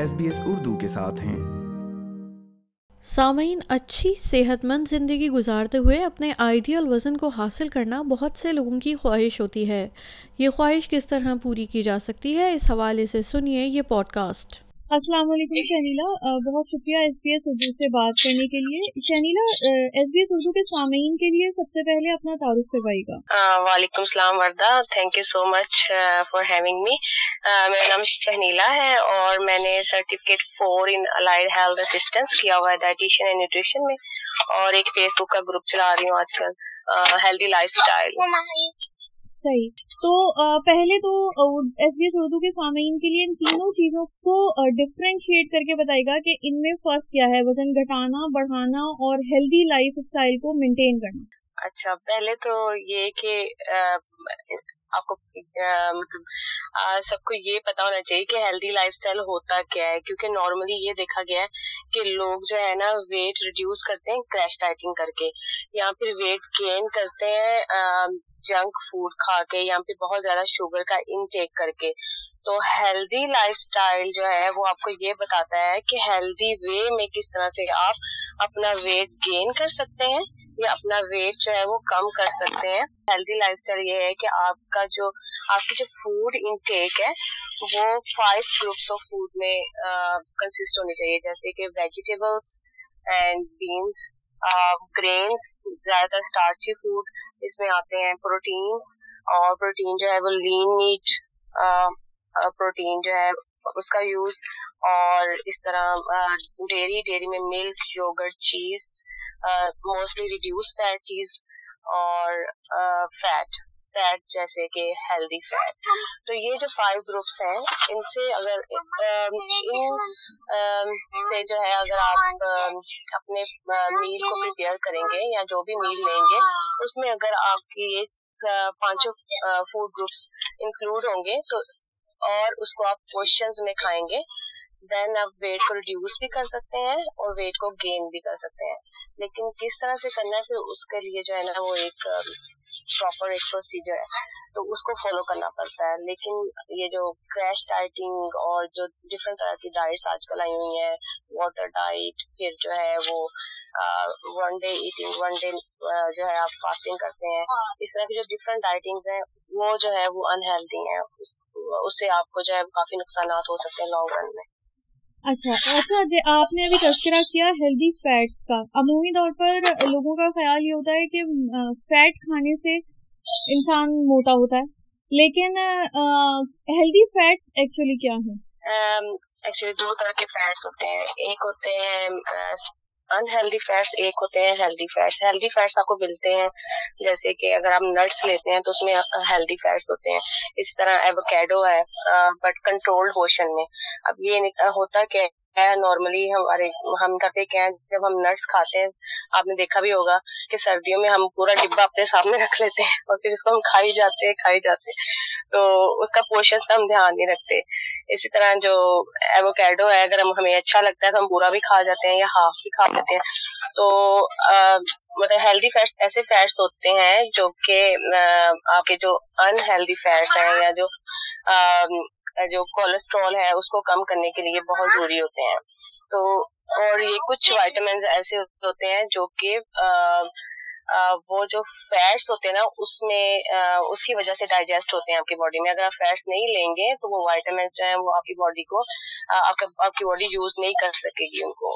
S B S Urdu کے ساتھ ہیں۔ سامعین، اچھی صحت مند زندگی گزارتے ہوئے اپنے آئیڈیل وزن کو حاصل کرنا بہت سے لوگوں کی خواہش ہوتی ہے۔ یہ خواہش کس طرح پوری کی جا سکتی ہے، اس حوالے سے سنیے یہ پوڈ کاسٹ۔ السلام علیکم شنیلا بہت شکریہ ایس بی ایس اردو سے بات کرنے کے لیے۔ Shanila S B S Urdu کے سامعین کے لیے سب سے پہلے اپنا تعارف کروائے گا۔ وعلیکم السلام Warda. Thank you so much for having me میرا نام شہنیلا ہے اور میں نے certificate four in allied health assistance کیا ہوا ہے ڈائٹیشین اینڈ نیوٹریشن میں اور ایک فیس بک کا گروپ چلا رہی ہوں آج کل ہیلدی لائف اسٹائل صحیح۔ تو پہلے تو ایس بی ایس اردو کے سامعین کے لیے ان تینوں چیزوں کو ڈفرینشیٹ کر کے بتائے گا کہ ان میں فرق کیا ہے۔ وزن گھٹانا، بڑھانا اور ہیلدی لائف اسٹائل کو مینٹین کرنا۔ اچھا پہلے تو یہ کہ آپ کو مطلب سب کو یہ پتا ہونا چاہیے کہ ہیلدی لائف اسٹائل ہوتا کیا ہے، کیونکہ نارملی یہ دیکھا گیا ہے کہ لوگ جو ہے نا ویٹ ریڈیوس کرتے ہیں کریش ڈائٹنگ کر کے، یا پھر ویٹ گین کرتے ہیں جنک فوڈ کھا کے، یا پھر بہت زیادہ شوگر کا انٹیک کر کے۔ تو ہیلدی لائف اسٹائل جو ہے وہ آپ کو یہ بتاتا ہے کہ ہیلدی وے میں کس طرح سے آپ اپنا ویٹ گین کر سکتے ہیں۔ یا اپنا ویٹ جو ہے وہ کم کر سکتے ہیں۔ ہیلدی لائف اسٹائل یہ ہے کہ آپ کا جو، آپ کی جو فوڈ انٹیک ہے، وہ فائیو گروپس آف فوڈ میں کنسسٹ ہونی چاہیے۔ جیسے کہ ویجیٹیبلس اینڈ بینس گرینس زیادہ تر اسٹارچی فوڈ اس میں آتے ہیں۔ پروٹین اور پروٹین جو ہے وہ لین میٹ پروٹین جو ہے اس کا یوز اور اس طرح ڈیری ڈیری میں milk, yogurt, cheese mostly reduce fat cheese اور فیٹ فیٹ جیسے کہ ہیلدی فیٹ تو یہ جو فائیو گروپس ہیں، ان سے اگر ان سے جو ہے اگر آپ اپنے میل کو پریپیئر کریں گے یا جو بھی میل لیں گے، اس میں اگر آپ کی یہ پانچوں فوڈ گروپس انکلوڈ ہوں گے، تو اور اس کو آپ پورشنز میں کھائیں گے. دین آپ ویٹ کو ریڈیوس بھی کر سکتے ہیں اور ویٹ کو گین بھی کر سکتے ہیں. لیکن کس طرح سے کرنا ہے پھر اس کے لیے جو ہے نا وہ ایک پراپر ایک پروسیجر ہے. تو اس کو فالو کرنا پڑتا ہے. لیکن یہ جو کریش ڈائٹنگ اور جو ڈفرینٹ طرح کی ڈائٹس آج کل آئی ہوئی ہیں واٹر ڈائٹ پھر جو ہے وہ one day eating one day جو ہے آپ فاسٹنگ کرتے ہیں. اس طرح کی جو ڈفرینٹ ڈائٹنگ ہیں وہ جو ہے وہ انہیلدی ہیں. اس سے آپ کو جو ہے کافی نقصانات ہو سکتے ہیں لانگ رن میں۔ اچھا اچھا جی آپ نے ابھی تذکرہ کیا ہیلدی فیٹس کا۔ عمومی طور پر لوگوں کا خیال یہ ہوتا ہے کہ فیٹ کھانے سے انسان موٹا ہوتا ہے۔ لیکن ہیلدی فیٹس ایکچولی کیا ہیں؟ ایکچولی دو طرح کے فیٹس ہوتے ہیں۔ ایک ہوتے ہیں انہیلدی فیٹس ایک ہوتے ہیں ہیلدی فیٹس ہیلدی فیٹس آپ کو ملتے ہیں، جیسے کہ اگر آپ نٹس لیتے ہیں تو اس میں ہیلدی فیٹس ہوتے ہیں۔ اسی طرح ایوکیڈو ہے بٹ کنٹرول پورشن میں۔ اب یہ ہوتا کہ نارملی ہمارے، ہم کرتے کیا جب ہم نٹس کھاتے ہیں، آپ نے دیکھا بھی ہوگا کہ سردیوں میں ہم پورا ڈبا اپنے سامنے رکھ لیتے ہیں اور پھر اس کو ہم کھائی جاتے ہیں، کھائی جاتے ہیں۔ تو اس کا پورشن کا ہم دھیان نہیں رکھتے۔ اسی طرح جو ایووکیڈو ہے، اگر ہمیں اچھا لگتا ہے تو ہم پورا بھی کھا جاتے ہیں یا ہاف بھی کھا لیتے ہیں۔ تو مطلب ہیلدی فیٹس ایسے فیٹس ہوتے ہیں جو کہ آپ کے جو انہیلدی فیٹس ہیں یا جو جو کولیسٹرول ہے، اس کو کم کرنے کے لیے بہت ضروری ہوتے ہیں۔ تو، اور یہ کچھ وائٹامنز ایسے ہوتے ہیں جو کہ وہ جو فیٹس ہوتے ہیں نا اس میں اس کی وجہ سے ڈائجسٹ ہوتے ہیں آپ کی باڈی میں۔ اگر آپ فیٹس نہیں لیں گے تو وہ وائٹامنس جو ہیں وہ آپ کی باڈی کو آپ کی باڈی یوز نہیں کر سکے گی ان کو۔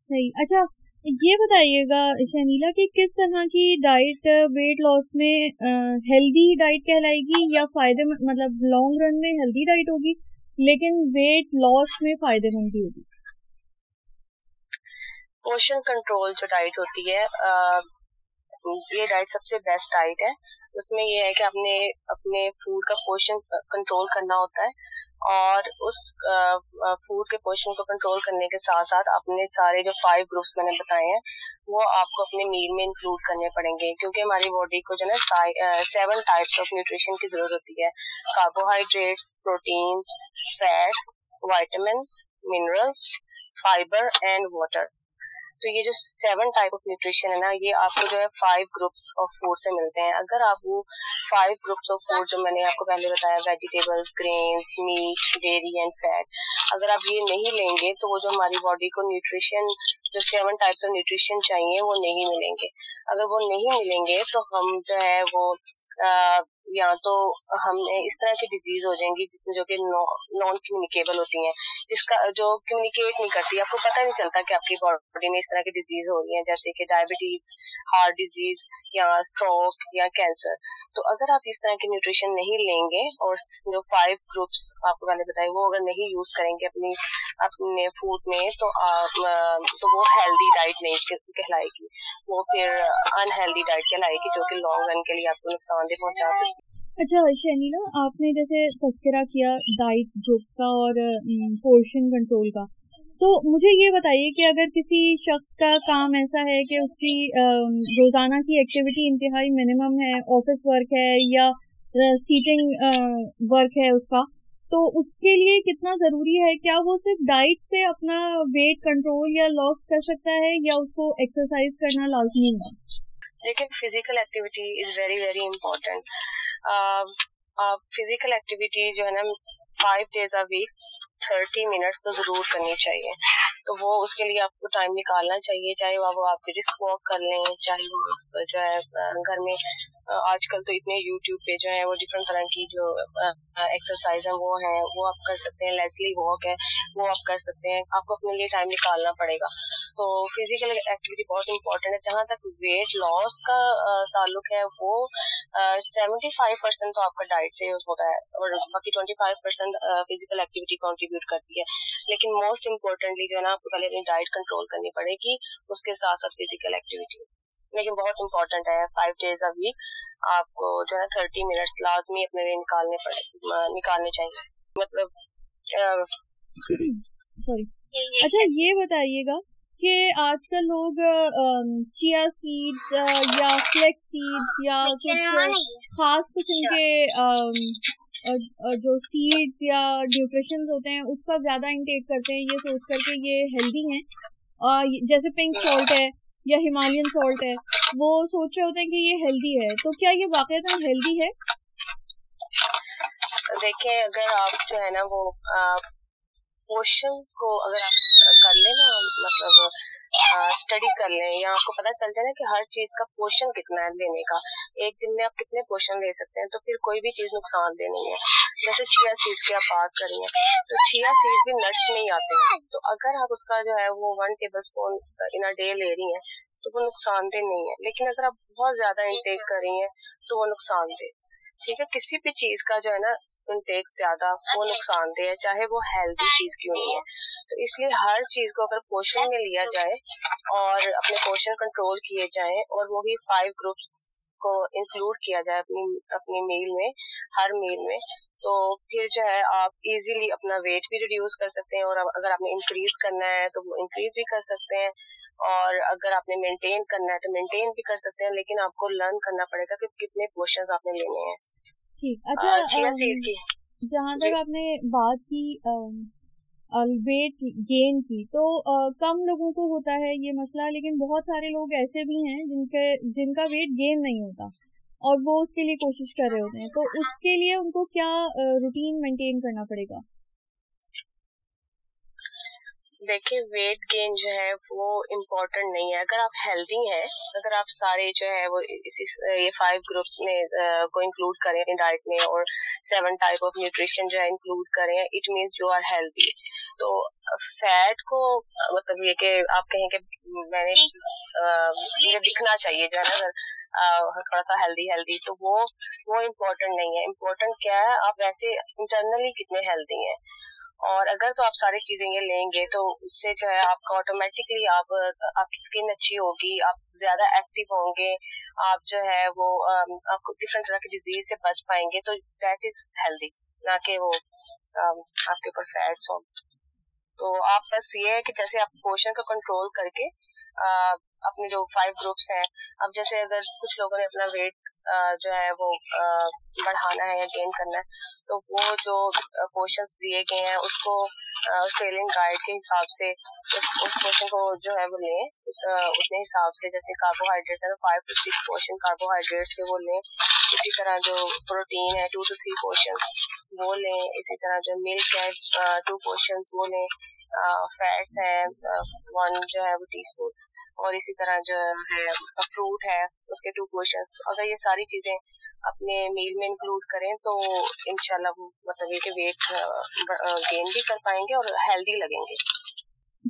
صحیح۔ اچھا یہ بتائیے گا شنیلا کہ کس طرح کی ڈائٹ ویٹ لاس میں ہیلدی ڈائٹ کہلائے گی یا فائدے مطلب لانگ رن میں ہیلدی ڈائٹ ہوگی لیکن ویٹ لاس میں فائدے مند بھی ہوگی؟ پوشن کنٹرول جو ڈائٹ ہوتی ہے یہ ڈائٹ سب سے بیسٹ ڈائٹ ہے۔ اس میں یہ ہے کہ اپنے اپنے فوڈ کا پورشن کنٹرول کرنا ہوتا ہے اور اس فوڈ کے پورشن کو کنٹرول کرنے کے ساتھ ساتھ اپنے سارے جو فائیو گروپس میں نے بتائے ہیں، وہ آپ کو اپنے میل میں انکلوڈ کرنے پڑیں گے۔ کیونکہ ہماری باڈی کو جو ہے سیون ٹائپس آف نیوٹریشن کی ضرورت ہوتی ہے۔ Carbohydrates proteins fats vitamins minerals fibre and water تو یہ جو سیون ٹائپ آف نیوٹریشن ہے نا، یہ آپ کو جو ہے فائیو گروپس آف فوڈ سے ملتے ہیں۔ اگر آپ وہ فائیو گروپس آف فوڈ جو میں نے آپ کو پہلے بتایا vegetable greens meat dairy and fat اگر آپ یہ نہیں لیں گے تو وہ جو ہماری باڈی کو نیوٹریشن جو سیون ٹائپس آف نیوٹریشن چاہیے، وہ نہیں ملیں گے۔ اگر وہ نہیں ملیں گے تو ہم جو ہے وہ یا تو ہمیں اس طرح کی ڈیزیز ہو جائیں گی جو کہ نان کمیونیکیبل ہوتی ہیں، جس کا جو کمیونیکیٹ نہیں کرتی، آپ کو پتہ نہیں چلتا کہ آپ کی باڈی میں اس طرح کی ڈیزیز ہو رہی ہیں، جیسے کہ ڈائبٹیز ہارٹ ڈیزیز یا اسٹروک یا کینسر۔ تو اگر آپ اس طرح کی نیوٹریشن نہیں لیں گے اور جو فائیو گروپس آپ کو میں نے بتائی، وہ اگر نہیں یوز کریں گے اپنی، اپنے فوڈ میں، تو آپ، تو وہ ہیلدی ڈائٹ نہیں کہلائے گی۔ وہ پھر انہیلدی ڈائٹ کہلائے گی جو کہ لانگ رن کے لیے آپ کو نقصان دہ پہنچا سکتی اچھا شنیلا یعنی آپ نے جیسے تذکرہ کیا ڈائٹ جوکس کا اور پورشن کنٹرول کا۔ تو مجھے یہ بتائیے کہ اگر کسی شخص کا کام ایسا ہے کہ اس کی روزانہ کی ایکٹیویٹی انتہائی منیمم ہے آفس ورک ہے یا سیٹنگ ورک ہے اس کا، تو اس کے لیے کتنا ضروری ہے؟ کیا وہ صرف ڈائٹ سے اپنا ویٹ کنٹرول یا لاس کر سکتا ہے یا اس کو ایکسرسائز کرنا لازمی ہے؟ لیکن physical activity is very very important physical activity جو ہے نا five days a week thirty minutes تو ضرور کرنی چاہیے۔ تو وہ اس کے لیے آپ کو ٹائم نکالنا چاہیے، چاہے وہ آپ رسک واک کر لیں، چاہے وہ جو ہے، گھر میں، آج کل تو اتنے یوٹیوب پہ جو ہے وہ ڈفرنٹ طرح کی جو ایکسرسائز ہیں، وہ ہیں، وہ آپ کر سکتے ہیں لیسلی واک ہے، وہ آپ کر سکتے ہیں۔ آپ کو اپنے لیے ٹائم نکالنا پڑے گا۔ تو فزیکل ایکٹیویٹی بہت امپورٹنٹ ہے۔ جہاں تک ویٹ لاس کا تعلق ہے وہ سیونٹی فائیو پرسینٹ تو آپ کا ڈائٹ سے ہوتا ہے اور باقی twenty five percent physical activity contribute کرتی ہے۔ لیکن موسٹ امپورٹنٹلی جو ہے نا آپ کو پہلے اپنی ڈائٹ کنٹرول کرنی پڑے گی اس کے ساتھ ساتھ فزیکل ایکٹیویٹی لیکن بہت امپورٹنٹ ہے فائیو ڈیز ا ویک آپ کو جو ہے تھرٹی منٹس لازمی اپنے لیے نکالنے پڑے نکالنے چاہیے۔ مطلب سوری اچھا یہ بتائیے گا کہ آج کل لوگ چیا سیڈس یا فلیکس سیڈس یا کچھ خاص قسم کے جو سیڈس یا نیوٹریشن ہوتے ہیں اس کا زیادہ انٹیک کرتے ہیں یہ سوچ کر کے یہ ہیلدی ہیں۔ جیسے پنک سالٹ ہے یا ہمالین سالٹ ہے وہ سوچ رہے ہوتے ہیں کہ یہ ہیلدی ہے۔ تو کیا یہ واقع ہیلدی ہے؟ دیکھیں اگر آپ جو ہے نا وہ پوشنس کو اگر آپ کر لیں نا مطلب اسٹڈی کر لیں یا آپ کو پتا چل جائے نا کہ ہر چیز کا پوشن کتنا ہے لینے کا۔ ایک دن میں آپ کتنے پوشن لے سکتے ہیں، تو پھر کوئی بھی چیز نقصان دہ نہیں ہے۔ جیسے چیا سیڈس کی آپ بات کر رہی ہیں، تو چیا سیڈس بھی نٹس میں ہی آتے ہیں۔ تو اگر آپ اس کا جو ہے وہ one tablespoon in day لے رہی ہیں، تو وہ نقصان دہ نہیں ہے۔ لیکن اگر آپ بہت زیادہ انٹیک کر رہی ہیں، تو وہ نقصان دہ۔ ٹھیک ہے، کسی بھی چیز کا جو ہے نا انٹیک زیادہ وہ نقصان دہ ہے چاہے وہ ہیلدی چیز کیوں نہیں ہے تو اس لیے ہر چیز کو اگر پوشن میں لیا جائے اور اپنے پوشن کنٹرول کیے جائیں اور وہی فائیو گروپس کو انکلوڈ کیا جائے اپنی اپنی میل میں ہر میل میں تو پھر جو ہے آپ ایزیلی اپنا ویٹ بھی ریڈیوس کر سکتے ہیں اور اگر آپ نے انکریز کرنا ہے تو وہ انکریز بھی کر سکتے ہیں اور اگر آپ نے مینٹین کرنا ہے تو مینٹین بھی کر سکتے ہیں لیکن آپ کو لرن کرنا پڑے گا کہ کتنے پوشن آپ نے لینے ہیں ٹھیک۔ اچھا جہاں تک جی۔ آپ نے بات کی ویٹ گین کی تو کم لوگوں کو ہوتا ہے یہ مسئلہ لیکن بہت سارے لوگ ایسے بھی ہیں جن کے جن کا ویٹ گین نہیں ہوتا اور وہ اس کے لیے کوشش کر رہے ہوتے ہیں۔ تو اس کے لیے ان کو کیا روٹین مینٹین کرنا پڑے گا؟ دیکھیں ویٹ گین جو ہے وہ امپورٹنٹ نہیں ہے۔ اگر آپ ہیلدی ہیں، اگر آپ سارے جو ہے وہ اسی یہ فائیو گروپس میں کو انکلوڈ کریں ڈائٹ میں اور سیون ٹائپ آف نیوٹریشن جو ہے انکلوڈ کریں it means you are healthy تو فیٹ کو مطلب یہ کہ آپ کہیں کہ میں نے مجھے دکھنا چاہیے جو ہے نا اگر تھوڑا سا ہیلدی ہیلدی تو وہ وہ امپورٹنٹ نہیں ہے۔ امپورٹنٹ کیا ہے، آپ ویسے انٹرنلی کتنے ہیلدی ہیں؟ اور اگر تو آپ ساری چیزیں یہ لیں گے تو اس سے جو ہے آپ کا آٹومیٹکلی آپ آپ کی اسکن اچھی ہوگی، آپ زیادہ ایکٹیو ہوں گے، آپ جو ہے وہ آپ کو ڈفرینٹ طرح کی ڈیزیز سے بچ پائیں گے، تو دیٹ از ہیلدی نہ کہ وہ آپ کے اوپر فیٹس ہوں۔ تو آپ بس یہ ہے کہ جیسے آپ پوشن کا کنٹرول کر کے اپنے جو فائیو گروپس ہیں، اب جیسے اگر کچھ لوگوں نے اپنا ویٹ جو ہے وہ بڑھانا ہے یا گین کرنا ہے، تو وہ جو پوشنس دیے گئے ہیں، اس کو آسٹریلین گائیڈ کے حساب سے، اس پورشن کو جو ہے وہ لیں اتنے حساب سے، جیسے کاربوہائیڈریٹس ہے five to six portion carbohydrates کے وہ لیں، اسی طرح جو پروٹین ہے ٹو ٹو تھری پورشن وہ لیں، اسی طرح جو ملک ہے ٹو پورشن وہ لیں فیٹس ہے ون جو ہے وہ ٹی اسپون اور اسی طرح جو ہے فروٹ ہے اس کے ٹو پورشن اگر یہ ساری چیزیں اپنے میل میں انکلوڈ کریں تو انشاءاللہ وہ مطلب یہ کہ ویٹ گین بھی کر پائیں گے اور ہیلدی لگیں گے۔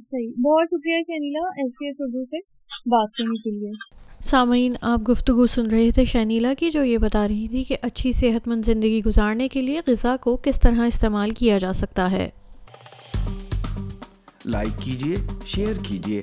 صحیح۔ بہت شکریہ Shanila S P S Urdu سے بات کرنے کے لیے۔ سامعین آپ گفتگو سن رہے تھے شنیلا کی جو یہ بتا رہی تھی کہ اچھی صحت مند زندگی گزارنے کے لیے غذا کو کس طرح استعمال کیا جا سکتا ہے۔ لائک کیجیے شیئر کیجیے